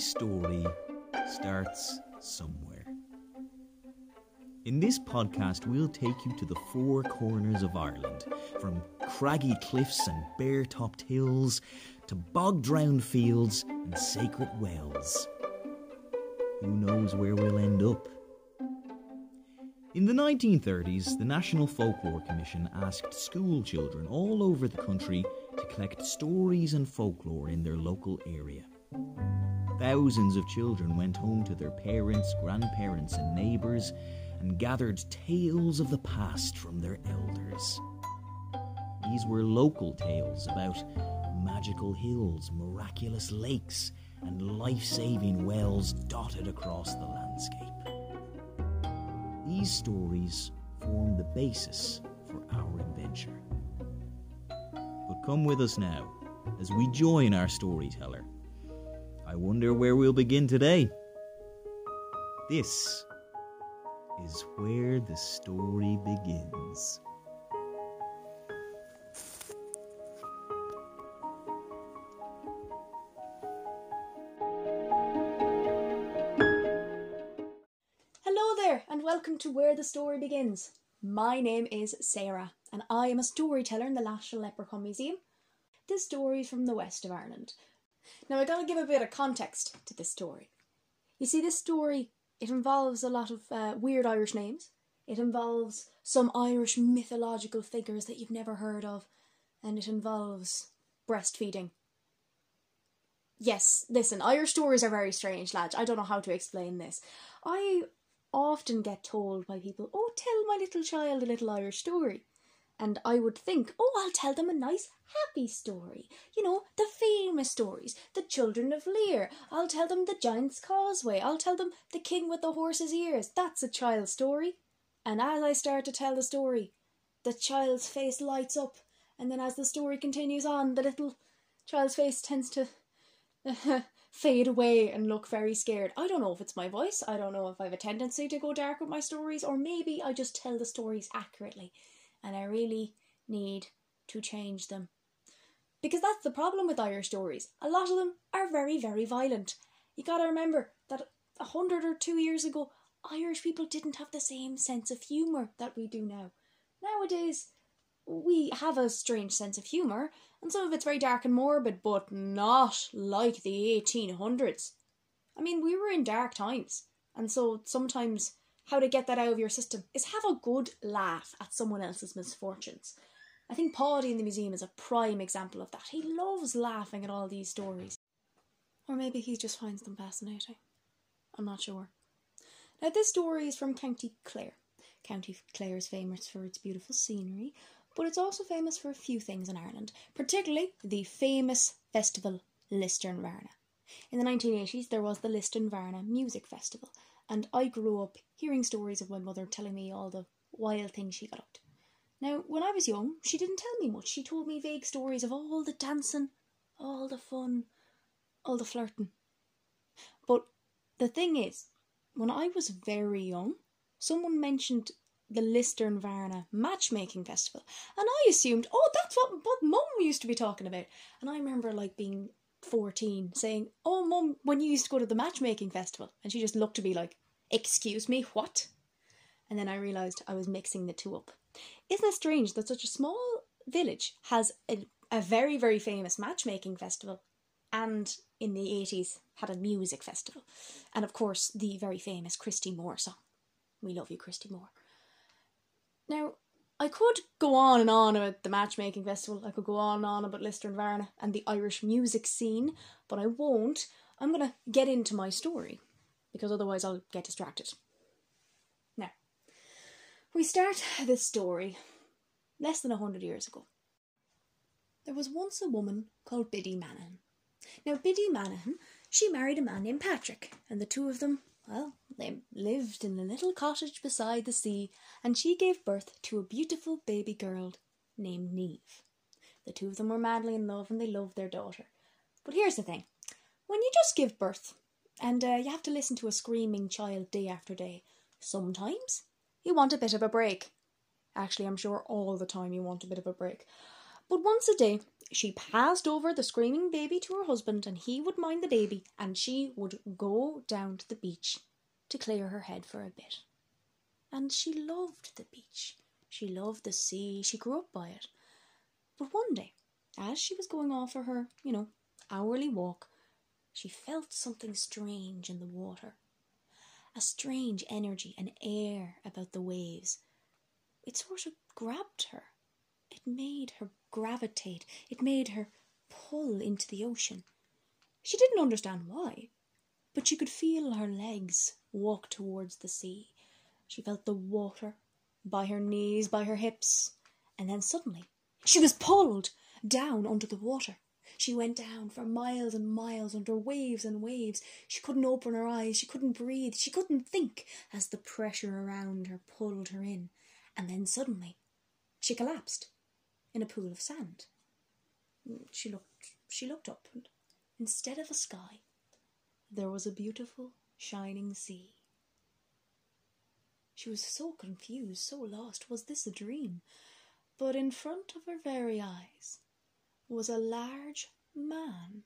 story starts somewhere. In this podcast, we'll take you to the four corners of Ireland, from craggy cliffs and bare topped hills to bog drowned fields and sacred wells. Who knows where we'll end up? In the 1930s, the National Folklore Commission asked school children all over the country to collect stories and folklore in their local area. Thousands of children went home to their parents, grandparents, and neighbours and gathered tales of the past from their elders. These were local tales about magical hills, miraculous lakes, and life saving wells dotted across the landscape. These stories form the basis for our adventure. But come with us now as we join our storyteller. I wonder where we'll begin today. This is where the story begins. Hello there, and welcome to Where the Story Begins. My name is Sarah, and I am a storyteller in the National Leprechaun Museum. This story is from the west of Ireland. Now, I gotta give a bit of context to this story. You see, this story it involves a lot of uh, weird Irish names. It involves some Irish mythological figures that you've never heard of, and it involves breastfeeding. Yes, listen, Irish stories are very strange, lads. I don't know how to explain this. I often get told by people, oh, tell my little child a little Irish story. And I would think, oh, I'll tell them a nice, happy story. You know, the famous stories, the children of Lear. I'll tell them the Giant's Causeway. I'll tell them the King with the Horse's Ears. That's a child's story. And as I start to tell the story, the child's face lights up. And then as the story continues on, the little child's face tends to fade away and look very scared. I don't know if it's my voice, I don't know if I have a tendency to go dark with my stories, or maybe I just tell the stories accurately and I really need to change them. Because that's the problem with Irish stories. A lot of them are very, very violent. You gotta remember that a hundred or two years ago, Irish people didn't have the same sense of humour that we do now. Nowadays, we have a strange sense of humour, and some of it's very dark and morbid, but not like the 1800s. I mean, we were in dark times, and so sometimes how to get that out of your system is have a good laugh at someone else's misfortunes. I think Paddy in the museum is a prime example of that. He loves laughing at all these stories. Or maybe he just finds them fascinating. I'm not sure. Now, this story is from County Clare. County Clare is famous for its beautiful scenery, but it's also famous for a few things in Ireland, particularly the famous festival Lisdoonvarna. In the 1980s, there was the Lisdoonvarna Music Festival, and I grew up hearing stories of my mother telling me all the wild things she got up to. Now, when I was young, she didn't tell me much. She told me vague stories of all the dancing, all the fun, all the flirting. But the thing is, when I was very young, someone mentioned the Lisdoonvarna matchmaking festival, and I assumed, oh, that's what what Mum used to be talking about. And I remember like being fourteen, saying, "Oh, Mum, when you used to go to the matchmaking festival," and she just looked at me like, "Excuse me, what?" And then I realised I was mixing the two up. Isn't it strange that such a small village has a, a very, very famous matchmaking festival and in the 80s had a music festival? And of course, the very famous Christy Moore song. We love you, Christy Moore. Now, I could go on and on about the matchmaking festival. I could go on and on about Lisdoonvarna and the Irish music scene, but I won't. I'm going to get into my story because otherwise I'll get distracted. Now, we start this story less than a hundred years ago. There was once a woman called Biddy Manahan. Now, Biddy Manahan, she married a man named Patrick, and the two of them well, they lived in a little cottage beside the sea, and she gave birth to a beautiful baby girl named Neve. The two of them were madly in love and they loved their daughter. But here's the thing when you just give birth, and uh, you have to listen to a screaming child day after day, sometimes you want a bit of a break. Actually, I'm sure all the time you want a bit of a break. But once a day, she passed over the screaming baby to her husband, and he would mind the baby, and she would go down to the beach to clear her head for a bit. And she loved the beach. She loved the sea. She grew up by it. But one day, as she was going off for her, you know, hourly walk, she felt something strange in the water. A strange energy, an air about the waves. It sort of grabbed her. It made her gravitate. It made her pull into the ocean. She didn't understand why, but she could feel her legs walk towards the sea. She felt the water by her knees, by her hips, and then suddenly she was pulled down under the water. She went down for miles and miles under waves and waves. She couldn't open her eyes, she couldn't breathe, she couldn't think as the pressure around her pulled her in. And then suddenly she collapsed in a pool of sand. She looked she looked up and instead of a sky there was a beautiful shining sea. She was so confused, so lost. Was this a dream? But in front of her very eyes was a large man.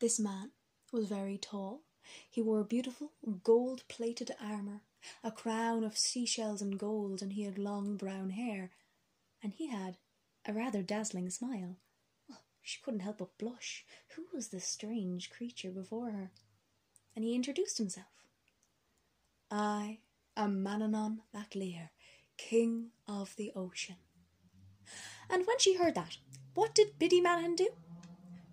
This man was very tall. He wore beautiful gold plated armour, a crown of seashells and gold, and he had long brown hair, and he had a rather dazzling smile. Well, she couldn't help but blush. Who was this strange creature before her? And he introduced himself. I am Manannán mac Lir, King of the Ocean. And when she heard that, what did Biddy Manannán do?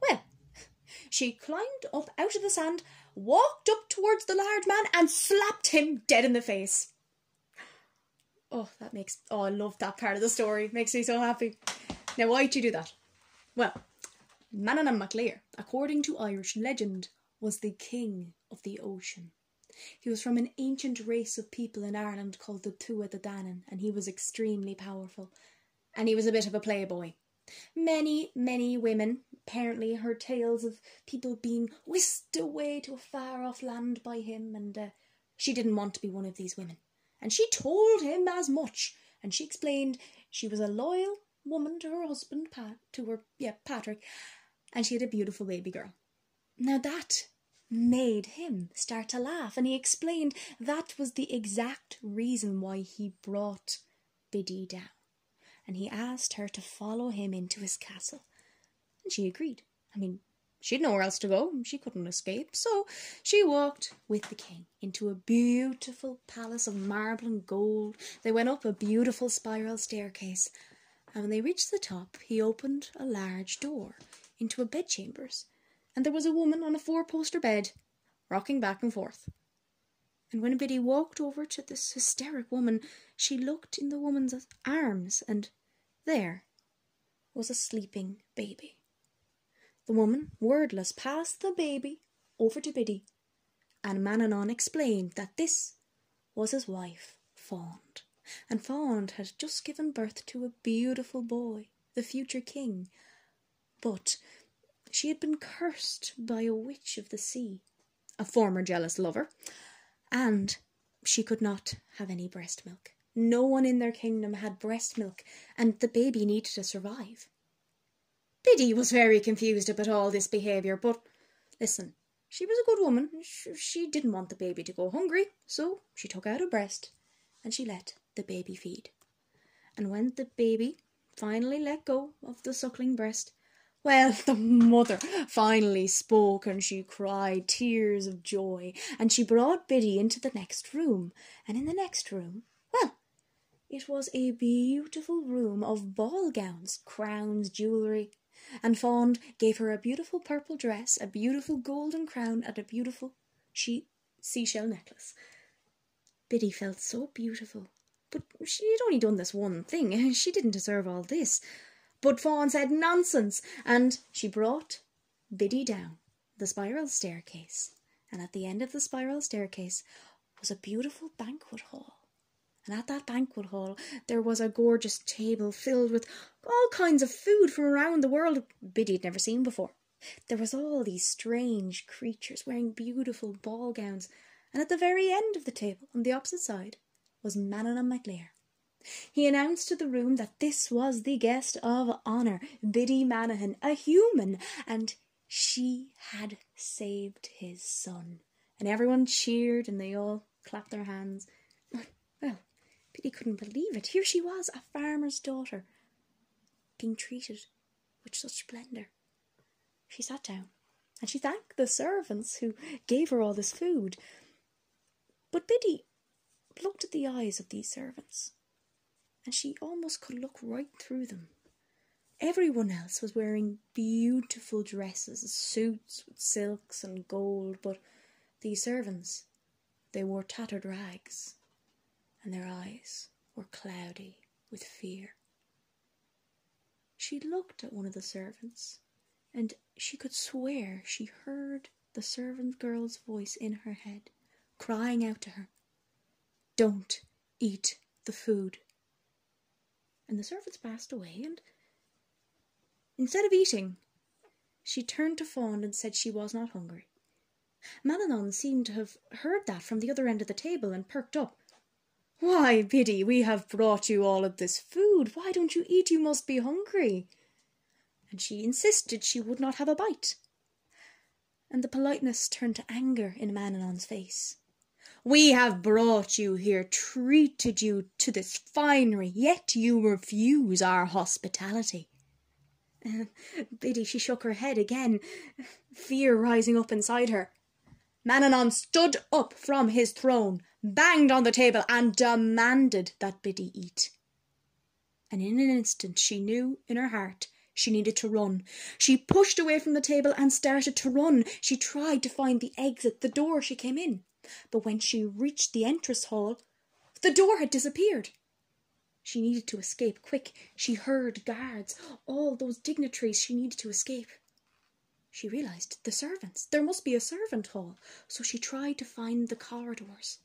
Well, she climbed up out of the sand, walked up towards the large man, and slapped him dead in the face. Oh, that makes oh, I love that part of the story. Makes me so happy. Now, why'd you do that? Well, Manannán mac Lir, according to Irish legend, was the king of the ocean. He was from an ancient race of people in Ireland called the Tuatha De Danann, and he was extremely powerful. And he was a bit of a playboy. Many, many women apparently heard tales of people being whisked away to a far off land by him, and uh, she didn't want to be one of these women. And she told him as much, and she explained she was a loyal woman to her husband, Pat, to her, yeah, Patrick, and she had a beautiful baby girl. Now that made him start to laugh, and he explained that was the exact reason why he brought Biddy down, and he asked her to follow him into his castle, and she agreed. I mean, she'd nowhere else to go, she couldn't escape, so she walked with the king into a beautiful palace of marble and gold. They went up a beautiful spiral staircase, and when they reached the top, he opened a large door into a bedchambers and there was a woman on a four poster bed, rocking back and forth. And when Biddy walked over to this hysteric woman, she looked in the woman's arms, and there was a sleeping baby. The woman, wordless, passed the baby over to Biddy, and Manannán explained that this was his wife, Fand, and Fand had just given birth to a beautiful boy, the future king. But she had been cursed by a witch of the sea, a former jealous lover, and she could not have any breast milk. No one in their kingdom had breast milk, and the baby needed to survive. Biddy was very confused about all this behaviour, but listen, she was a good woman. She didn't want the baby to go hungry, so she took out a breast and she let the baby feed. And when the baby finally let go of the suckling breast, well, the mother finally spoke and she cried tears of joy, and she brought Biddy into the next room. And in the next room, well, it was a beautiful room of ball gowns, crowns, jewellery. And Fand gave her a beautiful purple dress, a beautiful golden crown, and a beautiful she- seashell necklace. Biddy felt so beautiful. But she had only done this one thing. She didn't deserve all this. But Fand said nonsense, and she brought Biddy down the spiral staircase. And at the end of the spiral staircase was a beautiful banquet hall. And at that banquet hall there was a gorgeous table filled with all kinds of food from around the world Biddy had never seen before. There was all these strange creatures wearing beautiful ball gowns, and at the very end of the table, on the opposite side, was Manannán mac Lir. He announced to the room that this was the guest of honour, Biddy Manahan, a human, and she had saved his son. And everyone cheered and they all clapped their hands. Biddy couldn't believe it. Here she was, a farmer's daughter, being treated with such splendour. She sat down and she thanked the servants who gave her all this food. But Biddy looked at the eyes of these servants, and she almost could look right through them. Everyone else was wearing beautiful dresses, suits with silks and gold, but these servants, they wore tattered rags, and their eyes were cloudy with fear. She looked at one of the servants, and she could swear she heard the servant girl's voice in her head, crying out to her, Don't eat the food. And the servants passed away, and instead of eating, she turned to Fand and said she was not hungry. Manannán seemed to have heard that from the other end of the table and perked up. Why, Biddy, we have brought you all of this food. Why don't you eat? You must be hungry. And she insisted she would not have a bite. And the politeness turned to anger in Manannán's face. We have brought you here, treated you to this finery, yet you refuse our hospitality. Biddy, she shook her head again, fear rising up inside her. Manannán stood up from his throne, banged on the table, and demanded that Biddy eat. And in an instant she knew in her heart she needed to run. She pushed away from the table and started to run. She tried to find the exit, the door she came in. But when she reached the entrance hall, the door had disappeared. She needed to escape quick. She heard guards, all those dignitaries she needed to escape. She realized the servants. There must be a servant hall. So she tried to find the corridors,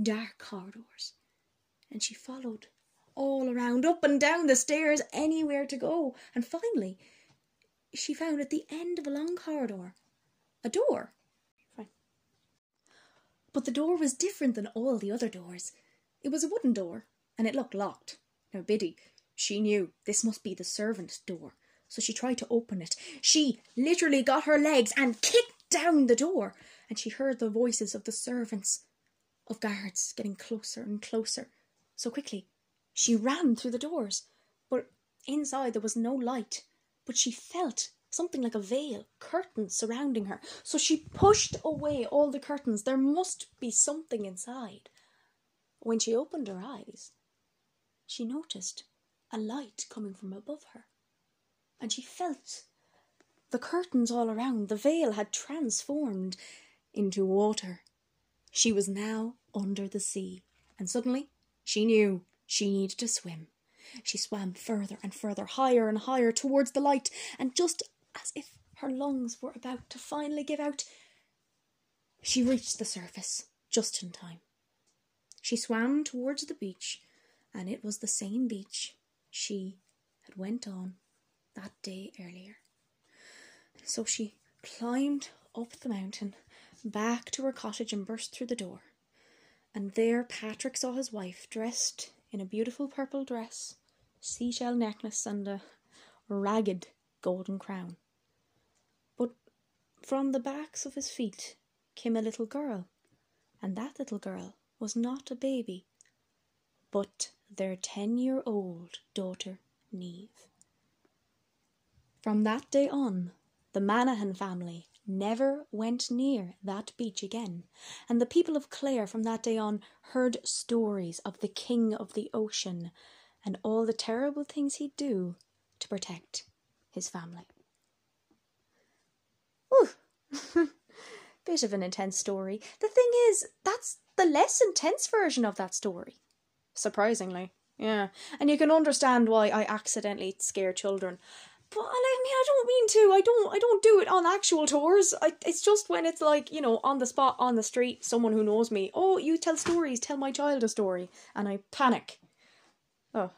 dark corridors. And she followed all around, up and down the stairs, anywhere to go. And finally, she found at the end of a long corridor a door. But the door was different than all the other doors. It was a wooden door, and it looked locked. Now, Biddy, she knew this must be the servant's door so she tried to open it. She literally got her legs and kicked down the door, and she heard the voices of the servants, of guards getting closer and closer. So quickly, she ran through the doors, but inside there was no light. But she felt something like a veil, curtains surrounding her. So she pushed away all the curtains. There must be something inside. When she opened her eyes, she noticed a light coming from above her and she felt the curtains all around, the veil had transformed into water. She was now under the sea, and suddenly she knew she needed to swim. She swam further and further, higher and higher towards the light, and just as if her lungs were about to finally give out, she reached the surface just in time. She swam towards the beach, and it was the same beach she had went on that day earlier. So she climbed up the mountain, back to her cottage, and burst through the door. And there Patrick saw his wife dressed in a beautiful purple dress, seashell necklace, and a ragged golden crown. But from the backs of his feet came a little girl, and that little girl was not a baby, but their ten year old daughter, Neve. From that day on, the Manahan family never went near that beach again, and the people of Clare from that day on heard stories of the King of the Ocean and all the terrible things he'd do to protect his family. Ooh, bit of an intense story. The thing is, that's the less intense version of that story. Surprisingly. Yeah, and you can understand why I accidentally scare children but I mean, I don't mean to. I don't. I don't do it on actual tours. I, it's just when it's like you know, on the spot, on the street, someone who knows me. Oh, you tell stories. Tell my child a story, and I panic. Oh,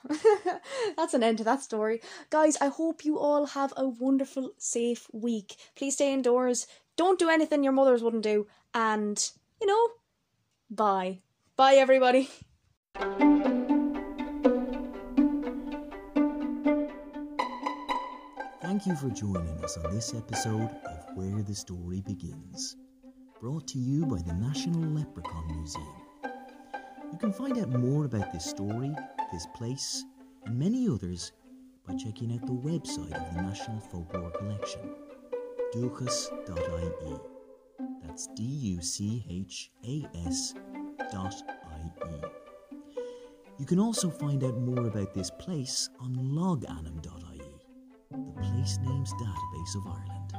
that's an end to that story, guys. I hope you all have a wonderful, safe week. Please stay indoors. Don't do anything your mothers wouldn't do, and you know, bye, bye, everybody. Thank you for joining us on this episode of Where the Story Begins, brought to you by the National Leprechaun Museum. You can find out more about this story, this place, and many others by checking out the website of the National Folklore Collection, duchas.ie. That's D U C H A S dot I E. You can also find out more about this place on logainm.ie, the place names database of Ireland.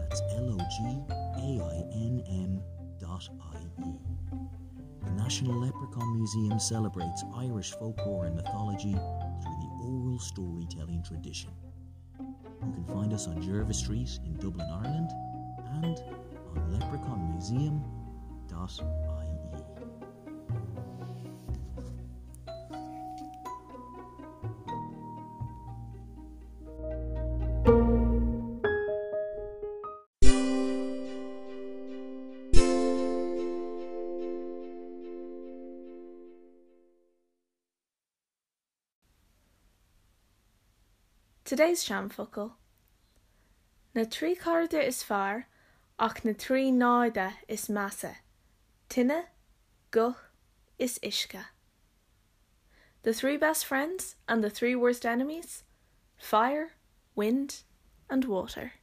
That's L O G A I N M dot I E. The National Leprechaun Museum celebrates Irish folklore and mythology through the oral storytelling tradition. You can find us on Jervis Street in Dublin, Ireland, and on leprechaunmuseum.ie. Today's seanfocail. Na trí carda is fearr ach na trí náide is measa. Tinne, guch is ishka. The three best friends and the three worst enemies fire, wind, and water.